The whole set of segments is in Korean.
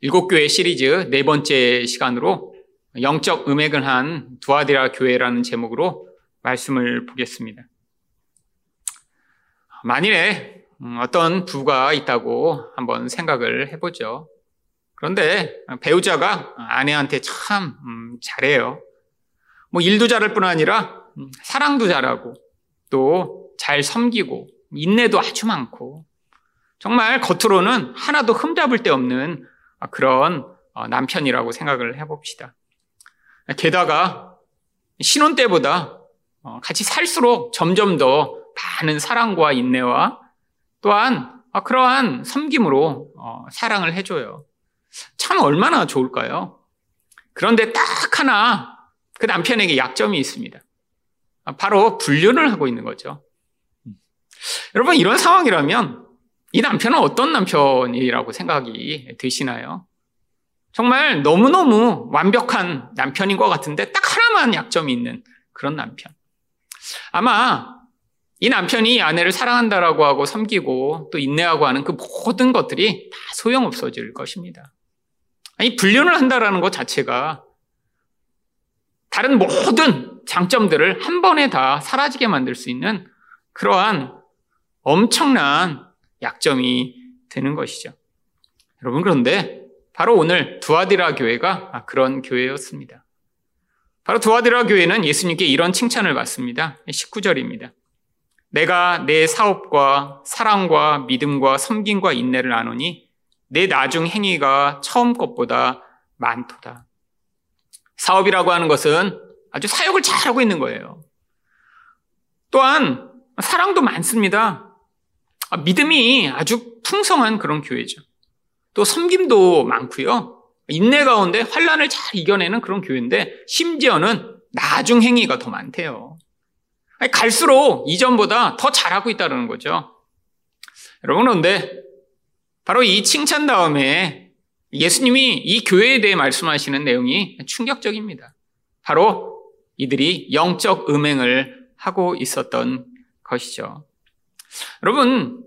일곱 교회 시리즈 네 번째 시간으로 영적 음액을 한 두아디라 교회라는 제목으로 말씀을 보겠습니다. 만일에 어떤 부가 있다고 한번 생각을 해보죠. 그런데 배우자가 아내한테 참 음, 잘해요. 뭐 일도 잘할 뿐 아니라 음, 사랑도 잘하고 또 잘 섬기고 인내도 아주 많고 정말 겉으로는 하나도 흠잡을 데 없는 그런 어, 남편이라고 생각을 해봅시다. 게다가 신혼 때보다 어, 같이 살수록 점점 더 많은 사랑과 인내와 또한 어, 그러한 섬김으로 사랑을 해줘요. 참 얼마나 좋을까요? 그런데 딱 하나 그 남편에게 약점이 있습니다. 바로 불륜을 하고 있는 거죠. 여러분 이런 상황이라면 이 남편은 어떤 남편이라고 생각이 드시나요? 정말 너무너무 완벽한 남편인 것 같은데 딱 하나만 약점이 있는 그런 남편. 아마 이 남편이 아내를 사랑한다라고 하고 섬기고 또 인내하고 하는 그 모든 것들이 다 소용없어질 것입니다. 아니, 불륜을 한다라는 것 자체가 다른 모든 장점들을 한 번에 다 사라지게 만들 수 있는 그러한 엄청난 약점이 되는 것이죠. 여러분, 그런데 바로 오늘 두아디라 교회가 그런 교회였습니다. 바로 두아디라 교회는 예수님께 이런 칭찬을 받습니다. 19절입니다. 내가 내 사업과 사랑과 믿음과 섬김과 인내를 나누니 내 나중 행위가 처음 것보다 많도다. 사업이라고 하는 것은 아주 사역을 잘하고 있는 거예요. 또한 사랑도 많습니다. 아, 믿음이 아주 풍성한 그런 교회죠. 또 섬김도 많고요. 인내 가운데 환란을 잘 이겨내는 그런 교회인데 심지어는 나중 행위가 더 많대요. 갈수록 이전보다 더 잘하고 있다는 거죠. 여러분 그런데 바로 이 칭찬 다음에 예수님이 이 교회에 대해 말씀하시는 내용이 충격적입니다. 바로 이들이 영적 음행을 하고 있었던 것이죠. 여러분,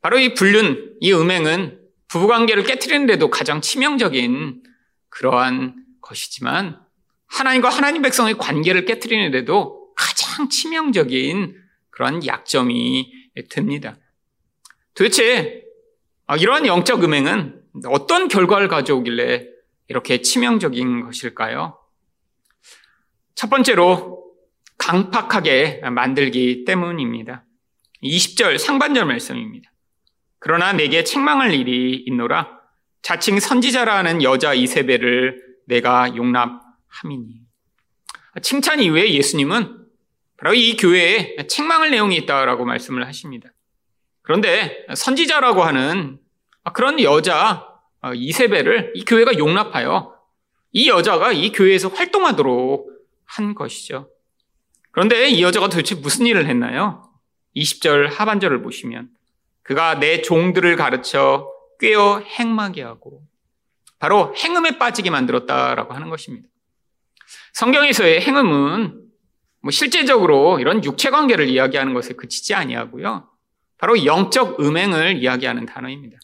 바로 이 불륜, 이 음행은 부부관계를 깨뜨리는데도 가장 치명적인 그러한 것이지만 하나님과 하나님 백성의 관계를 깨뜨리는데도 가장 치명적인 그런 약점이 됩니다. 도대체 아, 이러한 영적 음행은 어떤 결과를 가져오길래 이렇게 치명적인 것일까요? 첫 번째로 강팍하게 만들기 때문입니다. 20절 상반절 말씀입니다. 그러나 내게 책망할 일이 있노라. 자칭 선지자라는 여자 이세벨을 내가 용납함이니. 칭찬 이후에 예수님은 바로 이 교회에 책망할 내용이 있다라고 말씀을 하십니다. 그런데 선지자라고 하는 그런 여자 이세벨을 이 교회가 용납하여 이 여자가 이 교회에서 활동하도록 한 것이죠. 그런데 이 여자가 도대체 무슨 일을 했나요? 20절 하반절을 보시면 그가 내 종들을 가르쳐 꿰어 행마게 하고 바로 행음에 빠지게 만들었다라고 하는 것입니다. 성경에서의 행음은 뭐 실제적으로 이런 육체 관계를 이야기하는 것에 그치지 아니하고요. 바로 영적 음행을 이야기하는 단어입니다.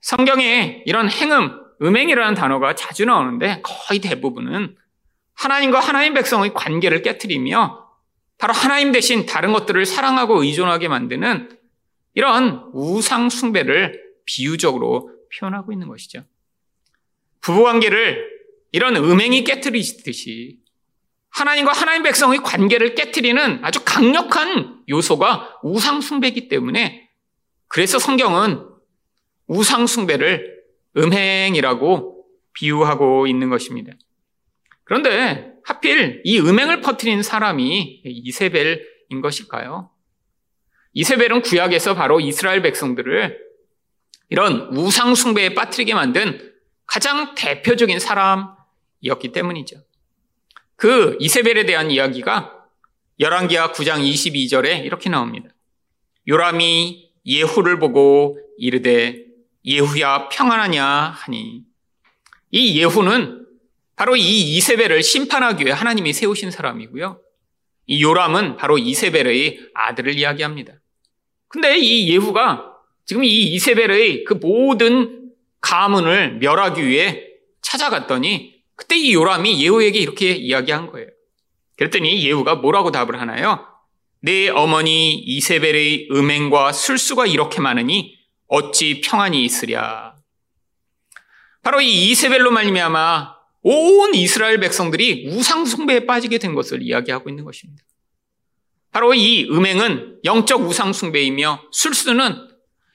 성경에 이런 행음, 음행이라는 단어가 자주 나오는데 거의 대부분은 하나님과 하나님 백성의 관계를 깨뜨리며 바로 하나님 대신 다른 것들을 사랑하고 의존하게 만드는 이런 우상 숭배를 비유적으로 표현하고 있는 것이죠. 부부 관계를 이런 음행이 깨뜨리듯이 하나님과 하나님 백성의 관계를 깨뜨리는 아주 강력한 요소가 우상 숭배이기 때문에 그래서 성경은 우상 숭배를 음행이라고 비유하고 있는 것입니다. 그런데 하필 이 음행을 퍼뜨린 사람이 이세벨인 것일까요? 이세벨은 구약에서 바로 이스라엘 백성들을 이런 우상숭배에 빠뜨리게 만든 가장 대표적인 사람이었기 때문이죠. 그 이세벨에 대한 이야기가 열왕기하 9장 22절에 이렇게 나옵니다. 요람이 예후를 보고 이르되 예후야 평안하냐 하니 이 예후는 바로 이 이세벨을 심판하기 위해 하나님이 세우신 사람이고요. 이 요람은 바로 이세벨의 아들을 이야기합니다. 근데 이 예후가 지금 이 이세벨의 그 모든 가문을 멸하기 위해 찾아갔더니 그때 이 요람이 예후에게 이렇게 이야기한 거예요. 그랬더니 예후가 뭐라고 답을 하나요? 내 어머니 이세벨의 음행과 술수가 이렇게 많으니 어찌 평안이 있으랴. 바로 이 이세벨로 말미암아 온 이스라엘 백성들이 우상 숭배에 빠지게 된 것을 이야기하고 있는 것입니다. 바로 이 음행은 영적 우상 숭배이며 술수는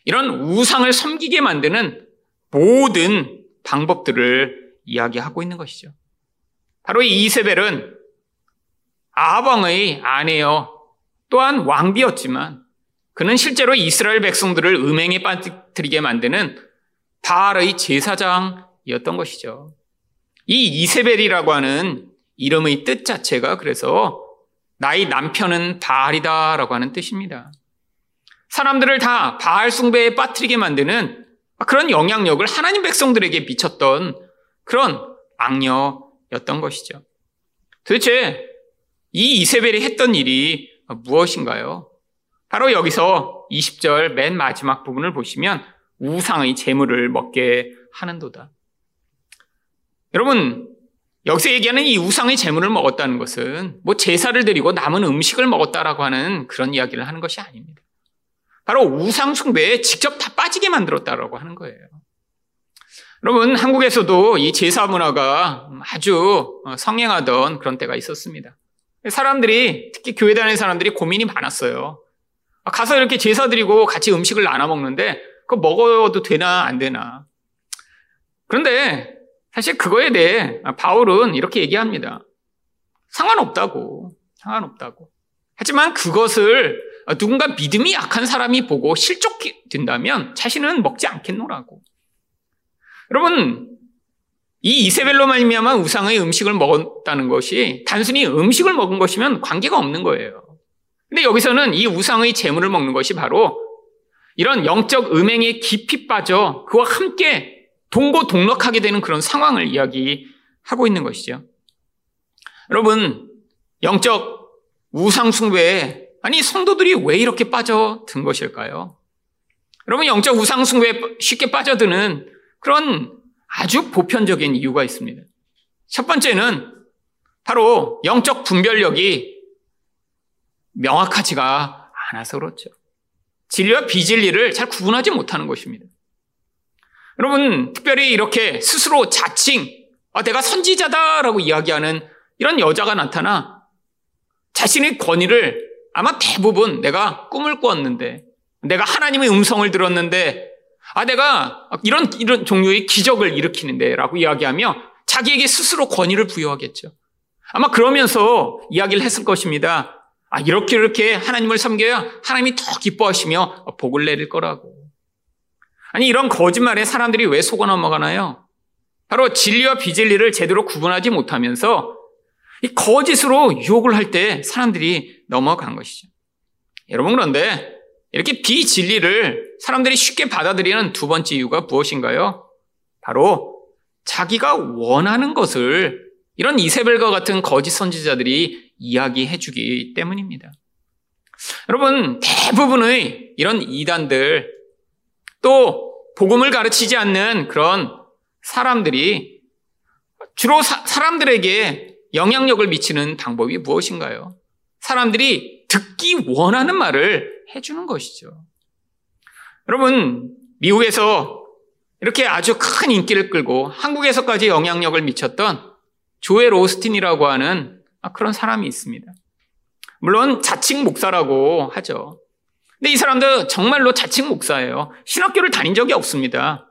이런 우상을 섬기게 만드는 모든 방법들을 이야기하고 있는 것이죠. 바로 이 이세벨은 아방의 아내여 또한 왕비였지만 그는 실제로 이스라엘 백성들을 음행에 빠뜨리게 만드는 바알의 제사장이었던 것이죠. 이 이세벨이라고 하는 이름의 뜻 자체가 그래서 나의 남편은 바알이다라고 하는 뜻입니다. 사람들을 다 바알 숭배에 빠뜨리게 만드는 그런 영향력을 하나님 백성들에게 미쳤던 그런 악녀였던 것이죠. 도대체 이 이세벨이 했던 일이 무엇인가요? 바로 여기서 20절 맨 마지막 부분을 보시면 우상의 재물을 먹게 하는도다. 여러분, 여기서 얘기하는 이 우상의 재물을 먹었다는 것은 뭐 제사를 드리고 남은 음식을 먹었다라고 하는 그런 이야기를 하는 것이 아닙니다. 바로 우상 숭배에 직접 다 빠지게 만들었다라고 하는 거예요. 여러분, 한국에서도 이 제사 문화가 아주 성행하던 그런 때가 있었습니다. 사람들이, 특히 교회 다니는 사람들이 고민이 많았어요. 가서 이렇게 제사 드리고 같이 음식을 나눠 먹는데, 그거 먹어도 되나, 안 되나. 그런데 사실 그거에 대해 바울은 이렇게 얘기합니다. 상관없다고. 상관없다고. 하지만 그것을 누군가 믿음이 약한 사람이 보고 실족된다면 자신은 먹지 않겠노라고. 여러분, 이 이세벨로 말미암아 우상의 음식을 먹었다는 것이 단순히 음식을 먹은 것이면 관계가 없는 거예요. 근데 여기서는 이 우상의 재물을 먹는 것이 바로 이런 영적 음행에 깊이 빠져 그와 함께 동고동락하게 되는 그런 상황을 이야기하고 있는 것이죠. 여러분, 영적 우상숭배에, 아니, 성도들이 왜 이렇게 빠져든 것일까요? 여러분, 영적 우상숭배에 쉽게 빠져드는 그런 아주 보편적인 이유가 있습니다. 첫 번째는 바로 영적 분별력이 명확하지가 않아서 그렇죠. 진리와 비진리를 잘 구분하지 못하는 것입니다. 여러분, 특별히 이렇게 스스로 자칭, 아, 내가 선지자다라고 이야기하는 이런 여자가 나타나 자신의 권위를 아마 대부분 내가 꿈을 꾸었는데, 내가 하나님의 음성을 들었는데, 아, 내가 이런, 이런 종류의 기적을 일으키는데 라고 이야기하며 자기에게 스스로 권위를 부여하겠죠. 아마 그러면서 이야기를 했을 것입니다. 아, 이렇게 이렇게 하나님을 섬겨야 하나님이 더 기뻐하시며 복을 내릴 거라고. 아니, 이런 거짓말에 사람들이 왜 속아 넘어가나요? 바로 진리와 비진리를 제대로 구분하지 못하면서 이 거짓으로 유혹을 할 때 사람들이 넘어간 것이죠. 여러분, 그런데 이렇게 비진리를 사람들이 쉽게 받아들이는 두 번째 이유가 무엇인가요? 바로 자기가 원하는 것을 이런 이세벨과 같은 거짓 선지자들이 이야기해 주기 때문입니다. 여러분, 대부분의 이런 이단들, 또 복음을 가르치지 않는 그런 사람들이 주로 사, 사람들에게 영향력을 미치는 방법이 무엇인가요? 사람들이 듣기 원하는 말을 해주는 것이죠. 여러분, 미국에서 이렇게 아주 큰 인기를 끌고 한국에서까지 영향력을 미쳤던 조엘 오스틴이라고 하는 그런 사람이 있습니다. 물론 자칭 목사라고 하죠. 근데 이 사람도 정말로 자칭 목사예요. 신학교를 다닌 적이 없습니다.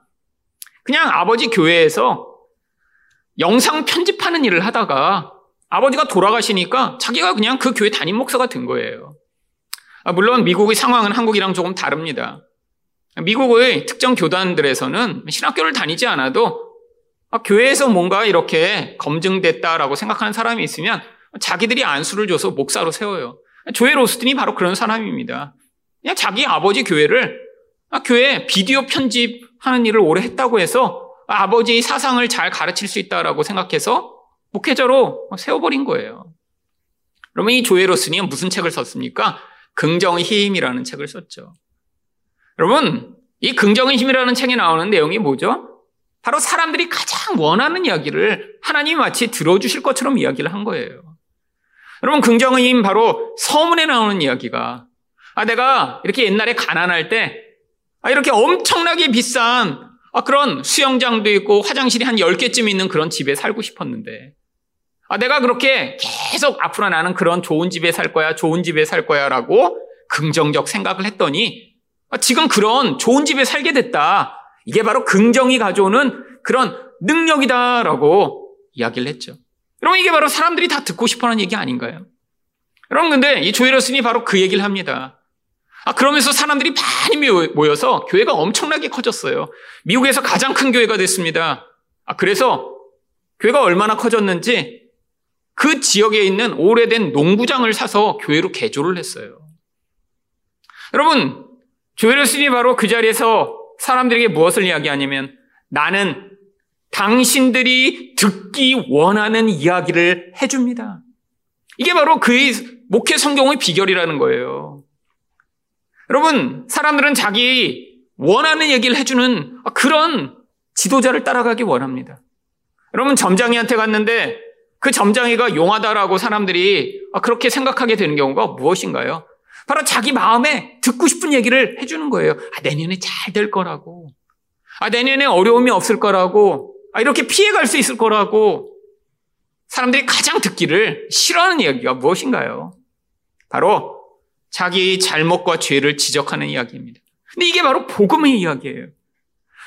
그냥 아버지 교회에서 영상 편집하는 일을 하다가 아버지가 돌아가시니까 자기가 그냥 그 교회 담임 목사가 된 거예요. 아, 물론 미국의 상황은 한국이랑 조금 다릅니다. 미국의 특정 교단들에서는 신학교를 다니지 않아도 아, 교회에서 뭔가 이렇게 검증됐다라고 생각하는 사람이 있으면 자기들이 안수를 줘서 목사로 세워요. 조엘 로스틴이 바로 그런 사람입니다. 그냥 자기 아버지 교회를 아, 교회 비디오 편집하는 일을 오래 했다고 해서 아버지의 사상을 잘 가르칠 수 있다라고 생각해서 목회자로 세워버린 거예요. 그러면 이 조엘 로스틴이 무슨 책을 썼습니까? 긍정의 힘이라는 책을 썼죠. 여러분, 이 긍정의 힘이라는 책에 나오는 내용이 뭐죠? 바로 사람들이 가장 원하는 이야기를 하나님이 마치 들어주실 것처럼 이야기를 한 거예요. 여러분, 긍정의 바로 서문에 나오는 이야기가, 아, 내가 이렇게 옛날에 가난할 때, 아, 이렇게 엄청나게 비싼, 아, 그런 수영장도 있고 화장실이 한 10개쯤 있는 그런 집에 살고 싶었는데, 아, 내가 그렇게 계속 앞으로 나는 그런 좋은 집에 살 거야, 좋은 집에 살 거야 라고 긍정적 생각을 했더니, 아, 지금 그런 좋은 집에 살게 됐다. 이게 바로 긍정이 가져오는 그런 능력이다라고 이야기를 했죠. 여러분, 이게 바로 사람들이 다 듣고 싶어 하는 얘기 아닌가요? 여러분, 근데 이 조에러슨이 바로 그 얘기를 합니다. 아, 그러면서 사람들이 많이 모여서 교회가 엄청나게 커졌어요. 미국에서 가장 큰 교회가 됐습니다. 아, 그래서 교회가 얼마나 커졌는지 그 지역에 있는 오래된 농구장을 사서 교회로 개조를 했어요. 여러분, 조에러슨이 바로 그 자리에서 사람들에게 무엇을 이야기하냐면 나는 당신들이 듣기 원하는 이야기를 해줍니다. 이게 바로 그의 목회 성경의 비결이라는 거예요. 여러분, 사람들은 자기 원하는 얘기를 해주는 그런 지도자를 따라가기 원합니다. 여러분, 점장이한테 갔는데 그 점장이가 용하다라고 사람들이 그렇게 생각하게 되는 경우가 무엇인가요? 바로 자기 마음에 듣고 싶은 얘기를 해주는 거예요. 아, 내년에 잘 될 거라고. 아, 내년에 어려움이 없을 거라고. 아, 이렇게 피해갈 수 있을 거라고. 사람들이 가장 듣기를 싫어하는 이야기가 무엇인가요? 바로 자기 잘못과 죄를 지적하는 이야기입니다. 근데 이게 바로 복음의 이야기예요.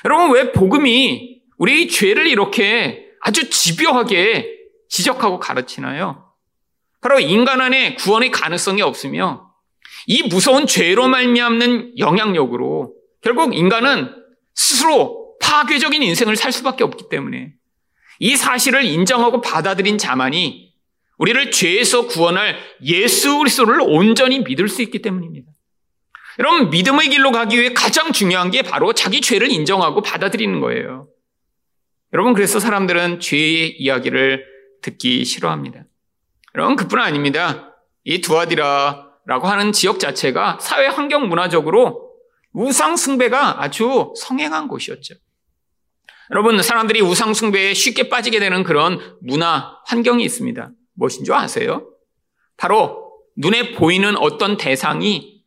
여러분, 왜 복음이 우리 죄를 이렇게 아주 집요하게 지적하고 가르치나요? 바로 인간 안에 구원의 가능성이 없으며 이 무서운 죄로 말미암는 영향력으로 결국 인간은 스스로 파괴적인 인생을 살 수밖에 없기 때문에 이 사실을 인정하고 받아들인 자만이 우리를 죄에서 구원할 예수 그리스도를 온전히 믿을 수 있기 때문입니다. 여러분 믿음의 길로 가기 위해 가장 중요한 게 바로 자기 죄를 인정하고 받아들이는 거예요. 여러분 그래서 사람들은 죄의 이야기를 듣기 싫어합니다. 여러분 그뿐 아닙니다. 이 두아디라 라고 하는 지역 자체가 사회 환경 문화적으로 우상 숭배가 아주 성행한 곳이었죠. 여러분, 사람들이 우상 숭배에 쉽게 빠지게 되는 그런 문화 환경이 있습니다. 무엇인 줄 아세요? 바로 눈에 보이는 어떤 대상이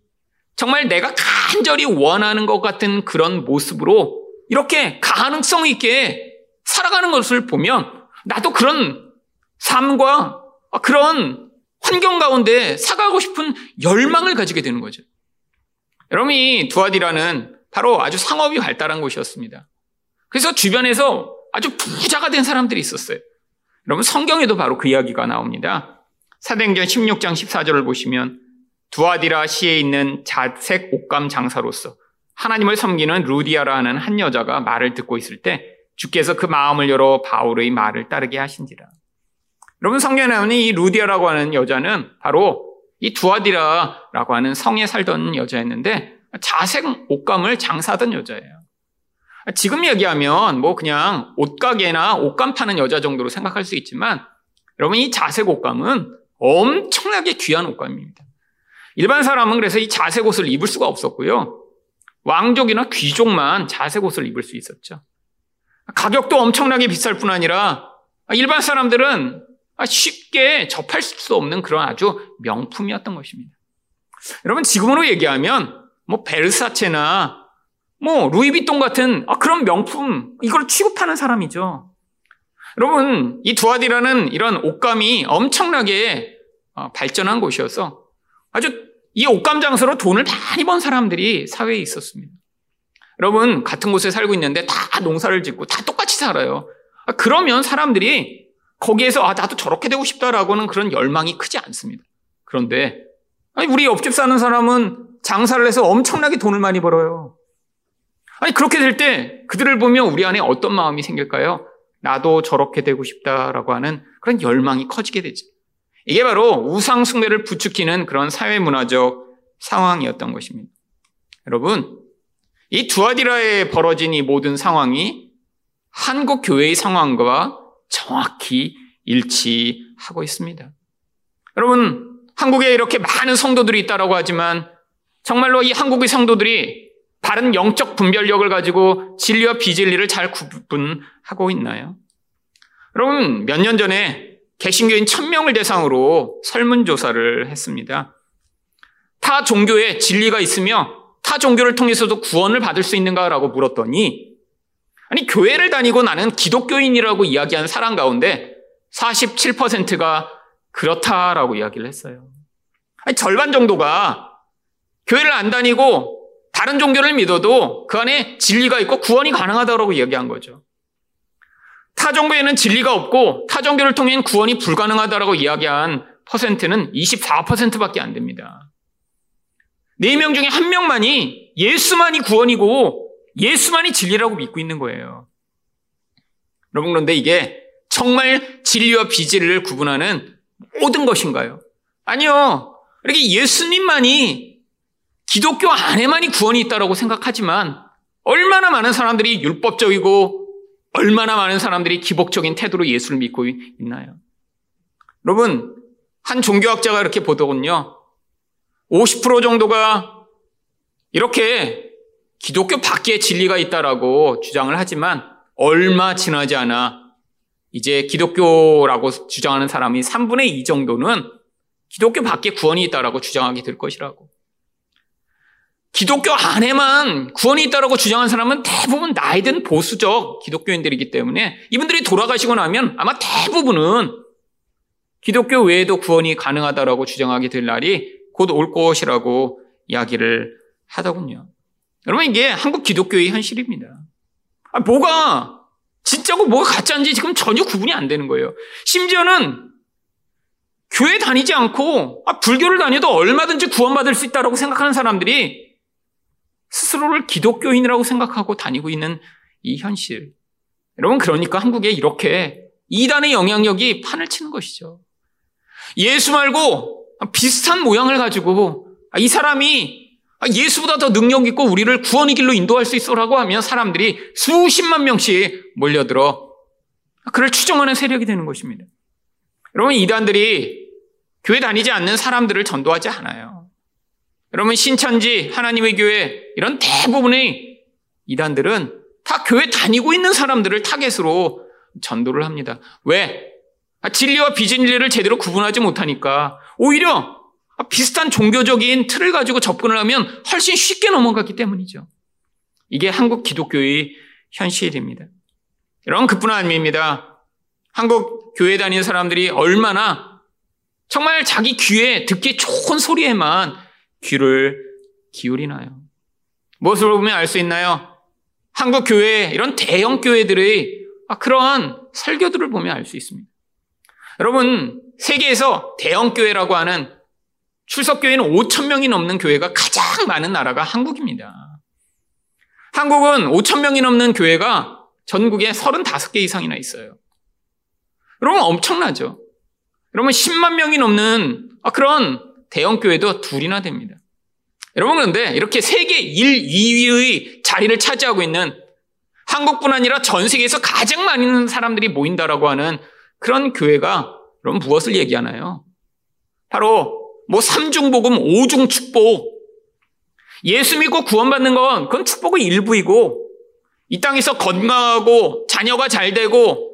정말 내가 간절히 원하는 것 같은 그런 모습으로 이렇게 가능성 있게 살아가는 것을 보면 나도 그런 삶과 그런 환경 가운데 사가고 싶은 열망을 가지게 되는 거죠. 여러분, 이 두아디라는 바로 아주 상업이 발달한 곳이었습니다. 그래서 주변에서 아주 부자가 된 사람들이 있었어요. 여러분, 성경에도 바로 그 이야기가 나옵니다. 사도행전 16장 14절을 보시면 두아디라 시에 있는 자색 옷감 장사로서 하나님을 섬기는 루디아라 하는 한 여자가 말을 듣고 있을 때 주께서 그 마음을 열어 바울의 말을 따르게 하신지라. 여러분 성경에 나오는 이 루디아라고 하는 여자는 바로 이 두아디라라고 하는 성에 살던 여자였는데 자색 옷감을 장사하던 여자예요. 지금 얘기하면 뭐 그냥 옷가게나 옷감 파는 여자 정도로 생각할 수 있지만 여러분 이 자색 옷감은 엄청나게 귀한 옷감입니다. 일반 사람은 그래서 이 자색 옷을 입을 수가 없었고요. 왕족이나 귀족만 자색 옷을 입을 수 있었죠. 가격도 엄청나게 비쌀 뿐 아니라 일반 사람들은 아, 쉽게 접할 수 없는 그런 아주 명품이었던 것입니다. 여러분, 지금으로 얘기하면 뭐 베르사체나 뭐 루이비통 같은 아, 그런 명품 이걸 취급하는 사람이죠. 여러분, 이 두아디라는 이런 옷감이 엄청나게 어, 발전한 곳이어서 아주 이 옷감 장소로 돈을 많이 번 사람들이 사회에 있었습니다. 여러분, 같은 곳에 살고 있는데 다 농사를 짓고 다 똑같이 살아요. 아, 그러면 사람들이 거기에서 아 나도 저렇게 되고 싶다라고는 그런 열망이 크지 않습니다. 그런데 아니 우리 옆집 사는 사람은 장사를 해서 엄청나게 돈을 많이 벌어요. 아니 그렇게 될 때 그들을 보면 우리 안에 어떤 마음이 생길까요? 나도 저렇게 되고 싶다라고 하는 그런 열망이 커지게 되죠. 이게 바로 우상 숭배를 부추기는 그런 사회 문화적 상황이었던 것입니다. 여러분, 이 두아디라에 벌어진 이 모든 상황이 한국 교회의 상황과 정확히 일치하고 있습니다. 여러분, 한국에 이렇게 많은 성도들이 있다라고 하지만 정말로 이 한국의 성도들이 바른 영적 분별력을 가지고 진리와 비진리를 잘 구분하고 있나요? 여러분, 몇 년 전에 개신교인 1000명을 대상으로 설문조사를 했습니다. 타 종교에 진리가 있으며 타 종교를 통해서도 구원을 받을 수 있는가라고 물었더니 아니 교회를 다니고 나는 기독교인이라고 이야기한 사람 가운데 47%가 그렇다라고 이야기를 했어요. 아니 절반 정도가 교회를 안 다니고 다른 종교를 믿어도 그 안에 진리가 있고 구원이 가능하다고 이야기한 거죠. 타 종교에는 진리가 없고 타 종교를 통해 구원이 불가능하다고 이야기한 퍼센트는 24%밖에 안 됩니다. 4명 중에 한 명만이 예수만이 구원이고 예수만이 진리라고 믿고 있는 거예요. 여러분, 그런데 이게 정말 진리와 비진리를 구분하는 모든 것인가요? 아니요. 이렇게 예수님만이 기독교 안에만이 구원이 있다고 생각하지만 얼마나 많은 사람들이 율법적이고 얼마나 많은 사람들이 기복적인 태도로 예수를 믿고 있나요? 여러분, 한 종교학자가 이렇게 보더군요. 50% 정도가 이렇게 기독교 밖에 진리가 있다라고 주장을 하지만 얼마 지나지 않아 이제 기독교라고 주장하는 사람이 3분의 2 정도는 기독교 밖에 구원이 있다라고 주장하게 될 것이라고. 기독교 안에만 구원이 있다라고 주장하는 사람은 대부분 나이 든 보수적 기독교인들이기 때문에 이분들이 돌아가시고 나면 아마 대부분은 기독교 외에도 구원이 가능하다라고 주장하게 될 날이 곧 올 것이라고 이야기를 하더군요. 여러분 이게 한국 기독교의 현실입니다. 아, 뭐가 진짜고 뭐가 가짜인지 지금 전혀 구분이 안 되는 거예요. 심지어는 교회 다니지 않고 아, 불교를 다녀도 얼마든지 구원받을 수 있다고 생각하는 사람들이 스스로를 기독교인이라고 생각하고 다니고 있는 이 현실. 여러분, 그러니까 한국에 이렇게 이단의 영향력이 판을 치는 것이죠. 예수 말고 비슷한 모양을 가지고 아, 이 사람이 예수보다 더 능력 있고 우리를 구원의 길로 인도할 수 있어라고 하면 사람들이 수십만 명씩 몰려들어 그를 추종하는 세력이 되는 것입니다. 여러분, 이단들이 교회 다니지 않는 사람들을 전도하지 않아요. 여러분 신천지 하나님의 교회 이런 대부분의 이단들은 다 교회 다니고 있는 사람들을 타겟으로 전도를 합니다. 왜? 아, 진리와 비진리를 제대로 구분하지 못하니까 오히려 비슷한 종교적인 틀을 가지고 접근을 하면 훨씬 쉽게 넘어갔기 때문이죠. 이게 한국 기독교의 현실입니다. 여러분 그뿐 아닙니다. 한국 교회 다니는 사람들이 얼마나 정말 자기 귀에 듣기 좋은 소리에만 귀를 기울이나요? 무엇을 보면 알 수 있나요? 한국 교회, 이런 대형 교회들의 아, 그러한 설교들을 보면 알 수 있습니다. 여러분, 세계에서 대형 교회라고 하는 출석 교회는 5천 명이 넘는 교회가 가장 많은 나라가 한국입니다. 한국은 5천 명이 넘는 교회가 전국에 35개 이상이나 있어요. 여러분 엄청나죠? 여러분 10만 명이 넘는 아, 그런 대형 교회도 둘이나 됩니다. 여러분 그런데 이렇게 세계 1, 2위의 자리를 차지하고 있는 한국뿐 아니라 전 세계에서 가장 많은 사람들이 모인다라고 하는 그런 교회가 그럼 무엇을 얘기하나요? 바로 뭐 삼중복음, 오중 축복. 예수 믿고 구원받는 건 그건 축복의 일부이고 이 땅에서 건강하고 자녀가 잘 되고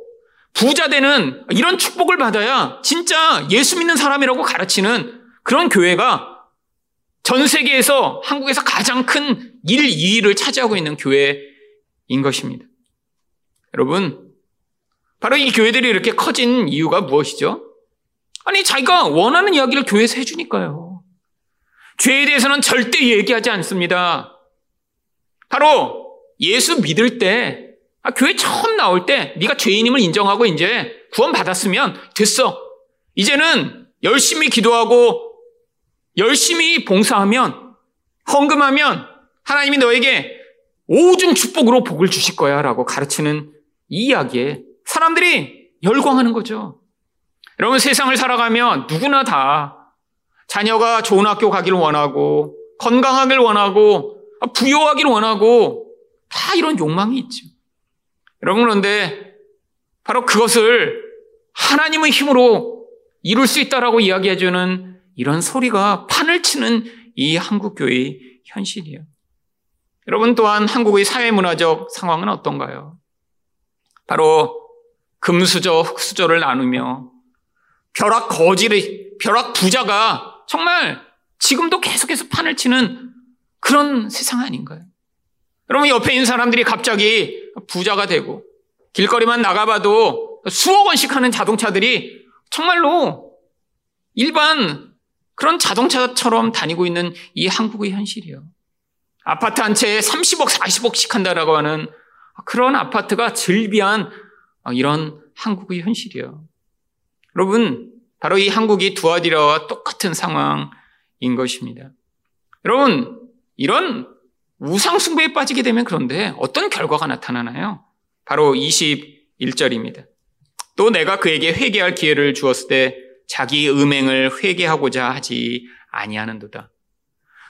부자 되는 이런 축복을 받아야 진짜 예수 믿는 사람이라고 가르치는 그런 교회가 전 세계에서 한국에서 가장 큰 1, 2위를 차지하고 있는 교회인 것입니다. 여러분, 바로 이 교회들이 이렇게 커진 이유가 무엇이죠? 아니, 자기가 원하는 이야기를 교회에서 해주니까요. 죄에 대해서는 절대 얘기하지 않습니다. 바로 예수 믿을 때, 아, 교회 처음 나올 때 네가 죄인임을 인정하고 이제 구원 받았으면 됐어. 이제는 열심히 기도하고 열심히 봉사하면, 헌금하면 하나님이 너에게 오중 축복으로 복을 주실 거야 라고 가르치는 이 이야기에 사람들이 열광하는 거죠. 여러분 세상을 살아가면 누구나 다 자녀가 좋은 학교 가기를 원하고 건강하길 원하고 부여하길 원하고 다 이런 욕망이 있죠. 여러분 그런데 바로 그것을 하나님의 힘으로 이룰 수 있다라고 이야기해주는 이런 소리가 판을 치는 이 한국교회의 현실이에요. 여러분 또한 한국의 사회문화적 상황은 어떤가요? 바로 금수저, 흑수저를 나누며 벼락 거지를, 벼락 부자가 정말 지금도 계속해서 판을 치는 그런 세상 아닌가요? 여러분 옆에 있는 사람들이 갑자기 부자가 되고 길거리만 나가봐도 수억 원씩 하는 자동차들이 정말로 일반 그런 자동차처럼 다니고 있는 이 한국의 현실이요. 아파트 한 채에 30억, 40억씩 한다라고 하는 그런 아파트가 즐비한 이런 한국의 현실이요. 여러분, 바로 이 한국이 두아디라와 똑같은 상황인 것입니다. 여러분, 이런 우상숭배에 빠지게 되면 그런데 어떤 결과가 나타나나요? 바로 21절입니다. 또 내가 그에게 회개할 기회를 주었을 때 자기 음행을 회개하고자 하지 아니하는도다.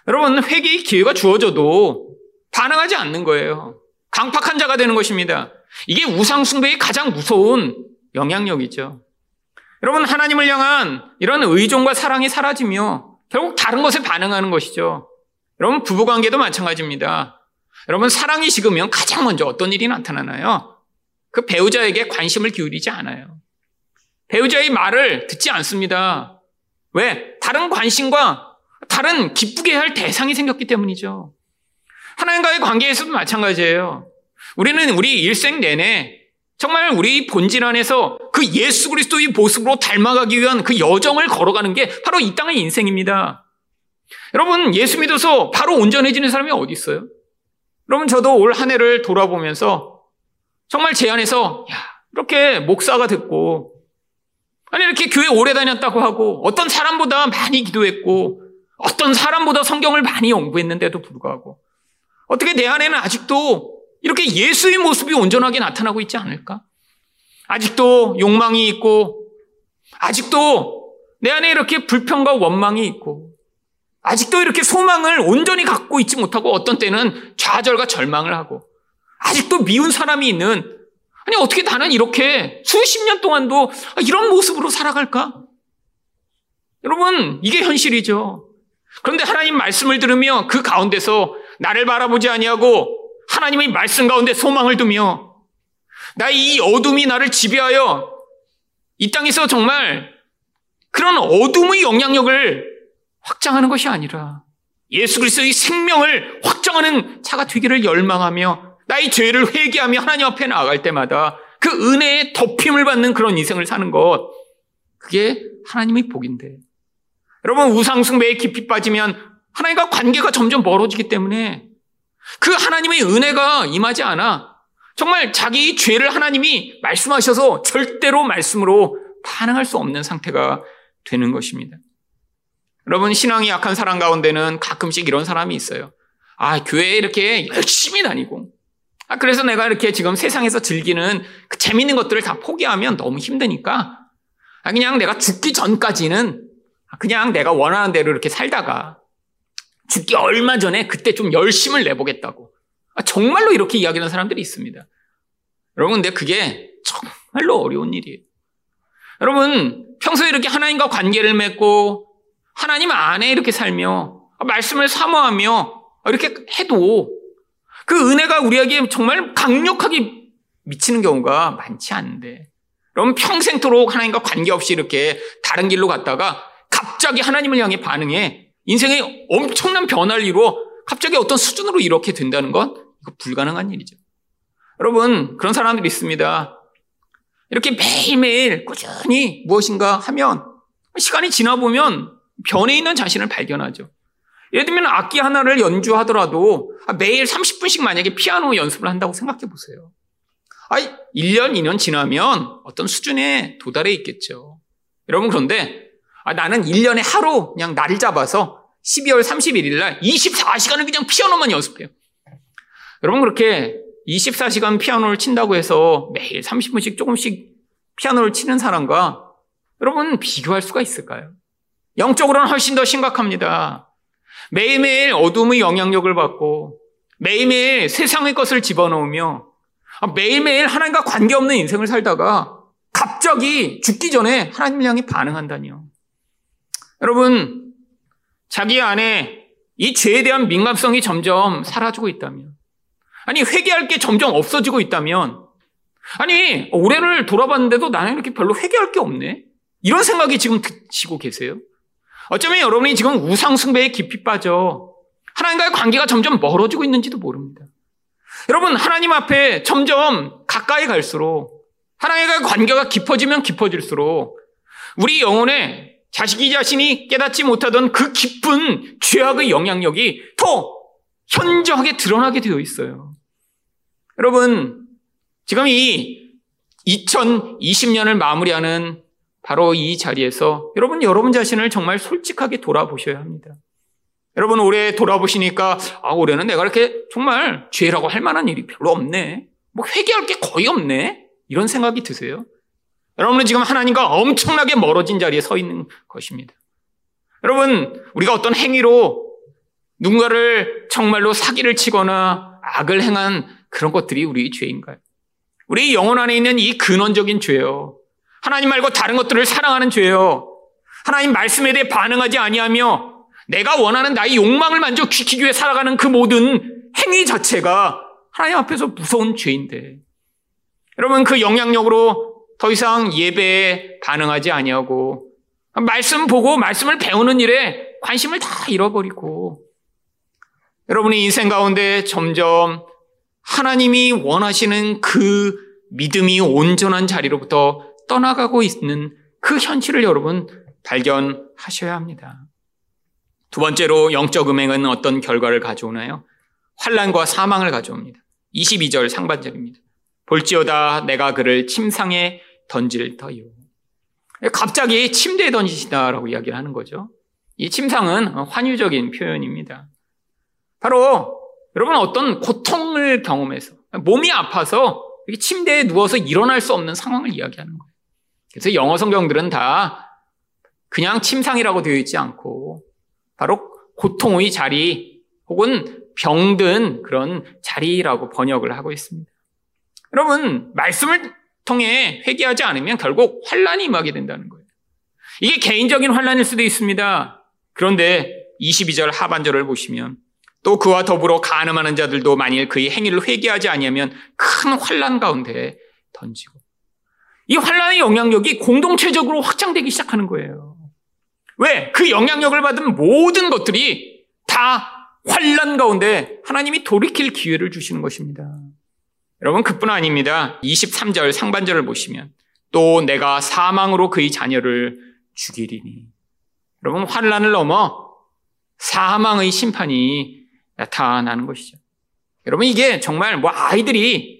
여러분 회개의 기회가 주어져도 반응하지 않는 거예요. 강팍한 자가 되는 것입니다. 이게 우상 숭배의 가장 무서운 영향력이죠. 여러분 하나님을 향한 이런 의존과 사랑이 사라지며 결국 다른 것에 반응하는 것이죠. 여러분 부부 관계도 마찬가지입니다. 여러분 사랑이 식으면 가장 먼저 어떤 일이 나타나나요? 그 배우자에게 관심을 기울이지 않아요. 배우자의 말을 듣지 않습니다. 왜? 다른 관심과 다른 기쁘게 할 대상이 생겼기 때문이죠. 하나님과의 관계에서도 마찬가지예요. 우리는 우리 일생 내내 정말 우리 본질 안에서 그 예수 그리스도의 모습으로 닮아가기 위한 그 여정을 걸어가는 게 바로 이 땅의 인생입니다. 여러분, 예수 믿어서 바로 온전해지는 사람이 어디 있어요? 여러분, 저도 올 한 해를 돌아보면서 정말 제 안에서, 야, 이렇게 목사가 됐고, 아니, 이렇게 교회 오래 다녔다고 하고, 어떤 사람보다 많이 기도했고, 어떤 사람보다 성경을 많이 연구했는데도 불구하고, 어떻게 내 안에는 아직도 이렇게 예수의 모습이 온전하게 나타나고 있지 않을까? 아직도 욕망이 있고, 아직도 내 안에 이렇게 불평과 원망이 있고, 아직도 이렇게 소망을 온전히 갖고 있지 못하고 어떤 때는 좌절과 절망을 하고, 아직도 미운 사람이 있는 아니, 어떻게 나는 이렇게 수십 년 동안도 이런 모습으로 살아갈까? 여러분, 이게 현실이죠. 그런데 하나님 말씀을 들으며 그 가운데서 나를 바라보지 아니하고 하나님의 말씀 가운데 소망을 두며 나의 이 어둠이 나를 지배하여 이 땅에서 정말 그런 어둠의 영향력을 확장하는 것이 아니라 예수 그리스도의 생명을 확장하는 차가 되기를 열망하며 나의 죄를 회개하며 하나님 앞에 나아갈 때마다 그 은혜의 덮임을 받는 그런 인생을 사는 것, 그게 하나님의 복인데. 여러분, 우상숭배에 깊이 빠지면 하나님과 관계가 점점 멀어지기 때문에 그 하나님의 은혜가 임하지 않아 정말 자기 죄를 하나님이 말씀하셔서 절대로 말씀으로 반응할 수 없는 상태가 되는 것입니다. 여러분, 신앙이 약한 사람 가운데는 가끔씩 이런 사람이 있어요. 아, 교회에 이렇게 열심히 다니고, 아, 그래서 내가 이렇게 지금 세상에서 즐기는 그 재밌는 것들을 다 포기하면 너무 힘드니까 아, 그냥 내가 죽기 전까지는 그냥 내가 원하는 대로 이렇게 살다가 죽기 얼마 전에 그때 좀 열심을 내보겠다고. 아, 정말로 이렇게 이야기하는 사람들이 있습니다. 여러분, 근데 그게 정말로 어려운 일이에요. 여러분, 평소에 이렇게 하나님과 관계를 맺고 하나님 안에 이렇게 살며 말씀을 사모하며 이렇게 해도 그 은혜가 우리에게 정말 강력하게 미치는 경우가 많지 않은데. 그럼 평생토록 하나님과 관계없이 이렇게 다른 길로 갔다가 갑자기 하나님을 향해 반응해 인생에 엄청난 변화를 이루어 갑자기 어떤 수준으로 이렇게 된다는 건 이거 불가능한 일이죠. 여러분, 그런 사람들이 있습니다. 이렇게 매일매일 꾸준히 무엇인가 하면 시간이 지나 보면 변해 있는 자신을 발견하죠. 예를 들면 악기 하나를 연주하더라도 매일 30분씩 만약에 피아노 연습을 한다고 생각해 보세요. 아, 1년, 2년 지나면 어떤 수준에 도달해 있겠죠. 여러분 그런데 아, 나는 1년에 하루 그냥 날 잡아서 12월 31일 날 24시간을 그냥 피아노만 연습해요. 여러분 그렇게 24시간 피아노를 친다고 해서 매일 30분씩 조금씩 피아노를 치는 사람과 여러분 비교할 수가 있을까요? 영적으로는 훨씬 더 심각합니다. 매일매일 어둠의 영향력을 받고 매일매일 세상의 것을 집어넣으며 매일매일 하나님과 관계없는 인생을 살다가 갑자기 죽기 전에 하나님을 향해 반응한다니요. 여러분, 자기 안에 이 죄에 대한 민감성이 점점 사라지고 있다면, 아니, 회개할 게 점점 없어지고 있다면, 아니, 올해를 돌아봤는데도 나는 이렇게 별로 회개할 게 없네? 이런 생각이 지금 드시고 계세요? 어쩌면 여러분이 지금 우상숭배에 깊이 빠져 하나님과의 관계가 점점 멀어지고 있는지도 모릅니다. 여러분, 하나님 앞에 점점 가까이 갈수록 하나님과의 관계가 깊어지면 깊어질수록 우리 영혼에 자식이 자신이 깨닫지 못하던 그 깊은 죄악의 영향력이 더 현저하게 드러나게 되어 있어요. 여러분, 지금 이 2020년을 마무리하는 바로 이 자리에서 여러분, 여러분 자신을 정말 솔직하게 돌아보셔야 합니다. 여러분, 올해 돌아보시니까, 아, 올해는 내가 이렇게 정말 죄라고 할 만한 일이 별로 없네. 뭐 회개할 게 거의 없네. 이런 생각이 드세요? 여러분은 지금 하나님과 엄청나게 멀어진 자리에 서 있는 것입니다. 여러분, 우리가 어떤 행위로 누군가를 정말로 사기를 치거나 악을 행한 그런 것들이 우리 죄인가요? 우리 영혼 안에 있는 이 근원적인 죄요. 하나님 말고 다른 것들을 사랑하는 죄요. 하나님 말씀에 대해 반응하지 아니하며 내가 원하는 나의 욕망을 만족시키기 위해 살아가는 그 모든 행위 자체가 하나님 앞에서 무서운 죄인데 여러분 그 영향력으로 더 이상 예배에 반응하지 아니하고 말씀 보고 말씀을 배우는 일에 관심을 다 잃어버리고 여러분의 인생 가운데 점점 하나님이 원하시는 그 믿음이 온전한 자리로부터 떠나가고 있는 그 현실을 여러분 발견하셔야 합니다. 두 번째로 영적 음행은 어떤 결과를 가져오나요? 환란과 사망을 가져옵니다. 22절 상반절입니다. 볼지어다 내가 그를 침상에 던질 터요. 갑자기 침대에 던지시다라고 이야기를 하는 거죠. 이 침상은 환유적인 표현입니다. 바로 여러분 어떤 고통을 경험해서 몸이 아파서 침대에 누워서 일어날 수 없는 상황을 이야기하는 거예요. 그래서 영어 성경들은 다 그냥 침상이라고 되어 있지 않고 바로 고통의 자리 혹은 병든 그런 자리라고 번역을 하고 있습니다. 여러분 말씀을 통해 회개하지 않으면 결국 환란이 임하게 된다는 거예요. 이게 개인적인 환란일 수도 있습니다. 그런데 22절 하반절을 보시면 또 그와 더불어 가늠하는 자들도 만일 그의 행위를 회개하지 아니하면 큰 환란 가운데 던지고 이 환란의 영향력이 공동체적으로 확장되기 시작하는 거예요. 왜? 그 영향력을 받은 모든 것들이 다 환란 가운데 하나님이 돌이킬 기회를 주시는 것입니다. 여러분 그뿐 아닙니다. 23절 상반절을 보시면 또 내가 사망으로 그의 자녀를 죽이리니 여러분 환란을 넘어 사망의 심판이 나타나는 것이죠. 여러분 이게 정말 뭐 아이들이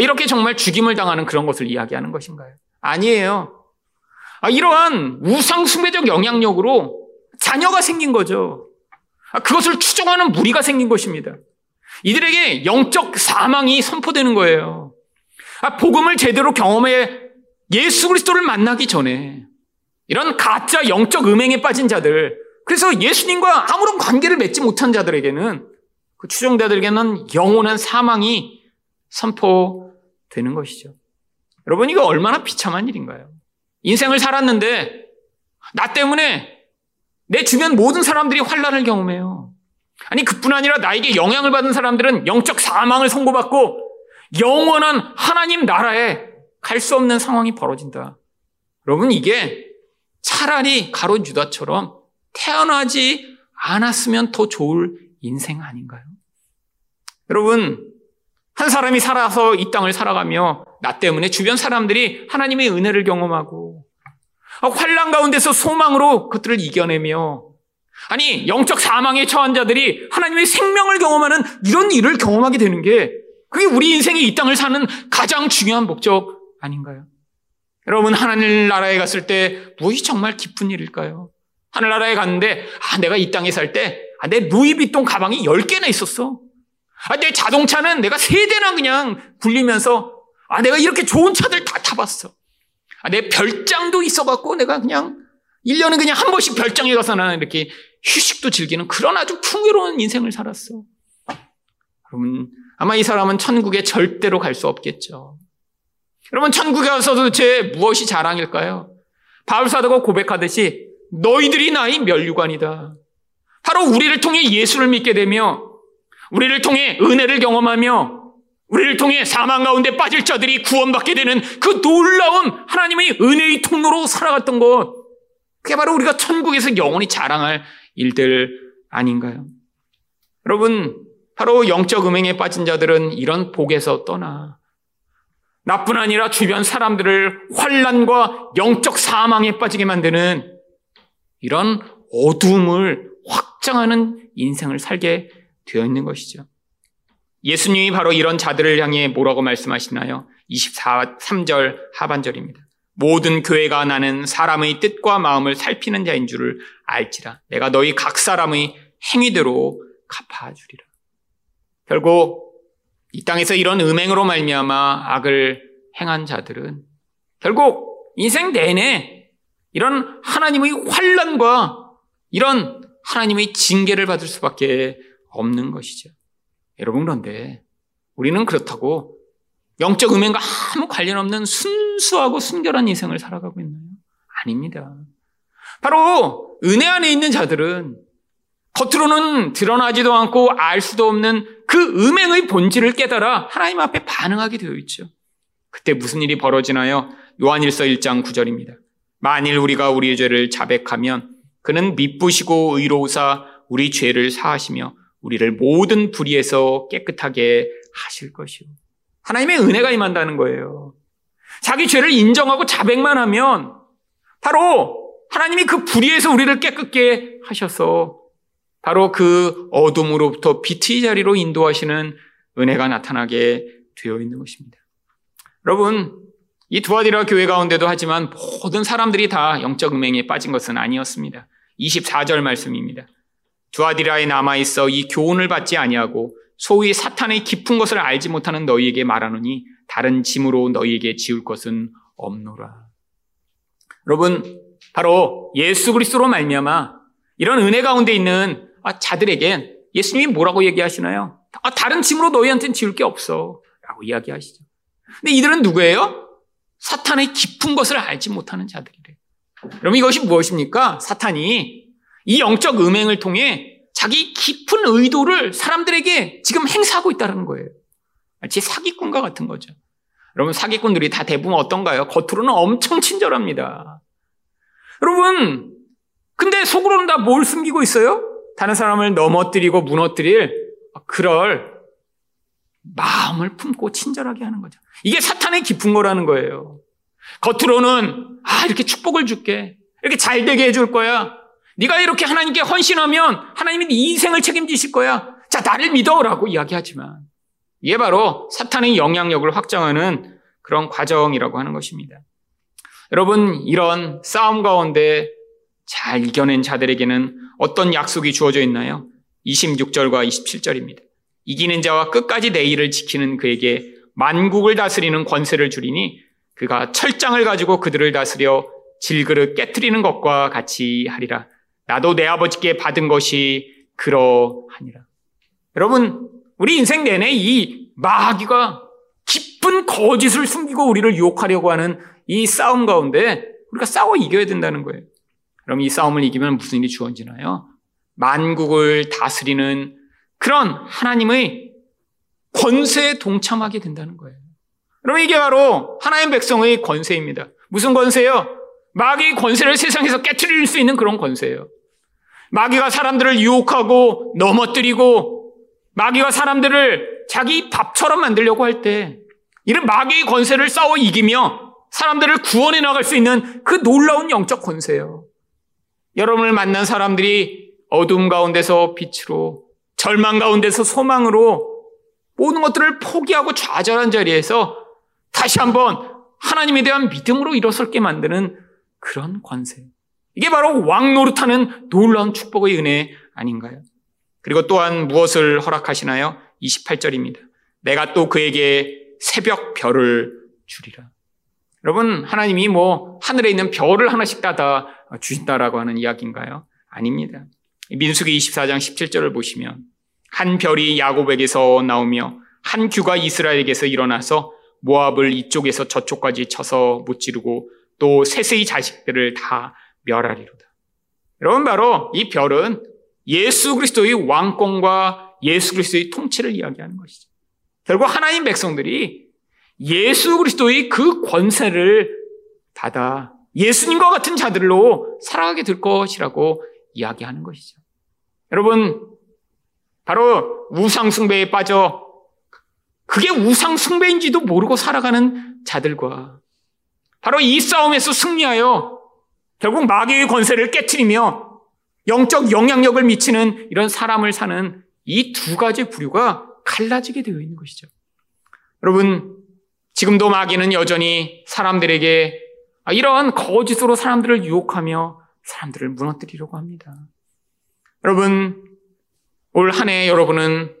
이렇게 정말 죽임을 당하는 그런 것을 이야기하는 것인가요? 아니에요. 아, 이러한 우상숭배적 영향력으로 자녀가 생긴 거죠. 아, 그것을 추종하는 무리가 생긴 것입니다. 이들에게 영적 사망이 선포되는 거예요. 아, 복음을 제대로 경험해 예수 그리스도를 만나기 전에 이런 가짜 영적 음행에 빠진 자들, 그래서 예수님과 아무런 관계를 맺지 못한 자들에게는 그 추종자들에게는 영원한 사망이 선포되는 것이죠. 여러분 이거 얼마나 비참한 일인가요? 인생을 살았는데 나 때문에 내 주변 모든 사람들이 환란을 경험해요. 아니 그뿐 아니라 나에게 영향을 받은 사람들은 영적 사망을 선고받고 영원한 하나님 나라에 갈 수 없는 상황이 벌어진다. 여러분 이게 차라리 가론 유다처럼 태어나지 않았으면 더 좋을 인생 아닌가요? 여러분 한 사람이 살아서 이 땅을 살아가며 나 때문에 주변 사람들이 하나님의 은혜를 경험하고 환란 가운데서 소망으로 그것들을 이겨내며 아니 영적 사망에 처한 자들이 하나님의 생명을 경험하는 이런 일을 경험하게 되는 게 그게 우리 인생의 이 땅을 사는 가장 중요한 목적 아닌가요? 여러분 하늘나라에 갔을 때 무엇이 정말 기쁜 일일까요? 하늘나라에 갔는데 아 내가 이 땅에 살 때내 아, 루이비통 가방이 10개나 있었어. 아, 내 자동차는 내가 세 대나 그냥 굴리면서 아, 내가 이렇게 좋은 차들 다 타봤어. 아, 내 별장도 있어갖고 내가 그냥 1년에 그냥 한 번씩 별장에 가서 나는 이렇게 휴식도 즐기는 그런 아주 풍요로운 인생을 살았어. 여러분, 아마 이 사람은 천국에 절대로 갈 수 없겠죠. 여러분, 천국에 가서 도대체 무엇이 자랑일까요? 바울 사도가 고백하듯이 너희들이 나의 멸류관이다. 바로 우리를 통해 예수를 믿게 되며 우리를 통해 은혜를 경험하며 우리를 통해 사망 가운데 빠질 자들이 구원받게 되는 그 놀라운 하나님의 은혜의 통로로 살아갔던 것. 그게 바로 우리가 천국에서 영원히 자랑할 일들 아닌가요? 여러분, 바로 영적 음행에 빠진 자들은 이런 복에서 떠나 나뿐 아니라 주변 사람들을 환란과 영적 사망에 빠지게 만드는 이런 어둠을 확장하는 인생을 살게 되어 있는 것이죠. 예수님이 바로 이런 자들을 향해 뭐라고 말씀하시나요? 23절 하반절입니다. 모든 교회가 나는 사람의 뜻과 마음을 살피는 자인 줄을 알지라. 내가 너희 각 사람의 행위대로 갚아주리라. 결국 이 땅에서 이런 음행으로 말미암아 악을 행한 자들은 결국 인생 내내 이런 하나님의 환란과 이런 하나님의 징계를 받을 수밖에 없는 것이죠. 여러분 그런데 우리는 그렇다고 영적 음행과 아무 관련 없는 순수하고 순결한 인생을 살아가고 있나요? 아닙니다. 바로 은혜 안에 있는 자들은 겉으로는 드러나지도 않고 알 수도 없는 그 음행의 본질을 깨달아 하나님 앞에 반응하게 되어 있죠. 그때 무슨 일이 벌어지나요? 요한일서 1장 9절입니다. 만일 우리가 우리의 죄를 자백하면 그는 미쁘시고 의로우사 우리 죄를 사하시며 우리를 모든 불의에서 깨끗하게 하실 것이요. 하나님의 은혜가 임한다는 거예요. 자기 죄를 인정하고 자백만 하면 바로 하나님이 그 불의에서 우리를 깨끗게 하셔서 바로 그 어둠으로부터 빛의 자리로 인도하시는 은혜가 나타나게 되어 있는 것입니다. 여러분, 이 두아디라 교회 가운데도 하지만 모든 사람들이 다 영적 음행에 빠진 것은 아니었습니다. 24절 말씀입니다. 두아디라에 남아 있어 이 교훈을 받지 아니하고 소위 사탄의 깊은 것을 알지 못하는 너희에게 말하노니 다른 짐으로 너희에게 지울 것은 없노라. 여러분, 바로 예수 그리스도로 말미암아 이런 은혜 가운데 있는 자들에게 예수님이 뭐라고 얘기하시나요? 아, 다른 짐으로 너희한테는 지울 게 없어. 라고 이야기하시죠. 근데 이들은 누구예요? 사탄의 깊은 것을 알지 못하는 자들이래. 그럼 이것이 무엇입니까? 사탄이 이 영적 음행을 통해 자기 깊은 의도를 사람들에게 지금 행사하고 있다는 거예요. 마치 사기꾼과 같은 거죠. 여러분, 사기꾼들이 다 대부분 어떤가요? 겉으로는 엄청 친절합니다. 여러분, 근데 속으로는 다 뭘 숨기고 있어요? 다른 사람을 넘어뜨리고 무너뜨릴 그럴 마음을 품고 친절하게 하는 거죠. 이게 사탄의 깊은 거라는 거예요. 겉으로는 아 이렇게 축복을 줄게, 이렇게 잘 되게 해줄 거야. 네가 이렇게 하나님께 헌신하면 하나님이 네 인생을 책임지실 거야. 자, 나를 믿어라고 이야기하지만 이게 바로 사탄의 영향력을 확장하는 그런 과정이라고 하는 것입니다. 여러분, 이런 싸움 가운데 잘 이겨낸 자들에게는 어떤 약속이 주어져 있나요? 26절과 27절입니다. 이기는 자와 끝까지 내 일을 지키는 그에게 만국을 다스리는 권세를 주리니 그가 철장을 가지고 그들을 다스려 질그릇 깨뜨리는 것과 같이 하리라. 나도 내 아버지께 받은 것이 그러하니라. 여러분, 우리 인생 내내 이 마귀가 깊은 거짓을 숨기고 우리를 유혹하려고 하는 이 싸움 가운데 우리가 싸워 이겨야 된다는 거예요. 그럼 이 싸움을 이기면 무슨 일이 주어지나요? 만국을 다스리는 그런 하나님의 권세에 동참하게 된다는 거예요. 그럼 이게 바로 하나님 백성의 권세입니다. 무슨 권세요? 마귀의 권세를 세상에서 깨뜨릴 수 있는 그런 권세예요. 마귀가 사람들을 유혹하고 넘어뜨리고 마귀가 사람들을 자기 밥처럼 만들려고 할 때 이런 마귀의 권세를 싸워 이기며 사람들을 구원해 나갈 수 있는 그 놀라운 영적 권세예요. 여러분을 만난 사람들이 어둠 가운데서 빛으로 절망 가운데서 소망으로 모든 것들을 포기하고 좌절한 자리에서 다시 한번 하나님에 대한 믿음으로 일어설게 만드는 그런 권세. 이게 바로 왕 노릇하는 놀라운 축복의 은혜 아닌가요? 그리고 또한 무엇을 허락하시나요? 28절입니다. 내가 또 그에게 새벽 별을 주리라. 여러분, 하나님이 뭐 하늘에 있는 별을 하나씩 따다 주신다라고 하는 이야기인가요? 아닙니다. 민수기 24장 17절을 보시면 한 별이 야곱에게서 나오며 한 규가 이스라엘에게서 일어나서 모압을 이쪽에서 저쪽까지 쳐서 무찌르고 또 셋의 자식들을 다 멸하리로다. 여러분 바로 이 별은 예수 그리스도의 왕권과 예수 그리스도의 통치를 이야기하는 것이죠. 결국 하나님 백성들이 예수 그리스도의 그 권세를 받아 예수님과 같은 자들로 살아가게 될 것이라고 이야기하는 것이죠. 여러분, 바로 우상숭배에 빠져 그게 우상숭배인지도 모르고 살아가는 자들과 바로 이 싸움에서 승리하여 결국 마귀의 권세를 깨뜨리며 영적 영향력을 미치는 이런 사람을 사는 이 두 가지 부류가 갈라지게 되어 있는 것이죠. 여러분, 지금도 마귀는 여전히 사람들에게 이런 거짓으로 사람들을 유혹하며 사람들을 무너뜨리려고 합니다. 여러분, 올 한 해 여러분은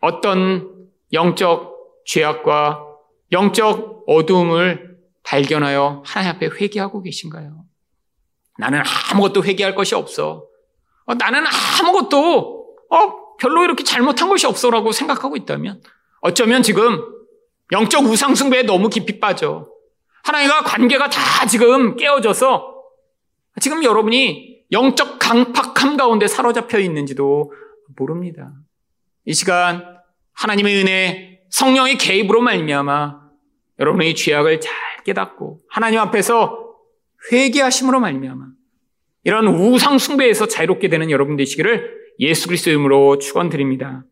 어떤 영적 죄악과 영적 어두움을 발견하여 하나님 앞에 회개하고 계신가요? 나는 아무것도 회개할 것이 없어. 어, 나는 아무것도 어, 별로 이렇게 잘못한 것이 없어라고 생각하고 있다면 어쩌면 지금 영적 우상숭배에 너무 깊이 빠져 하나님과 관계가 다 지금 깨어져서 지금 여러분이 영적 강팍함 가운데 사로잡혀 있는지도 모릅니다. 이 시간 하나님의 은혜, 성령의 개입으로 말미암아 여러분의 죄악을 잘 깨닫고 하나님 앞에서 회개하심으로 말미암아 이런 우상 숭배에서 자유롭게 되는 여러분 되시기를 예수 그리스도 이름으로 축원드립니다.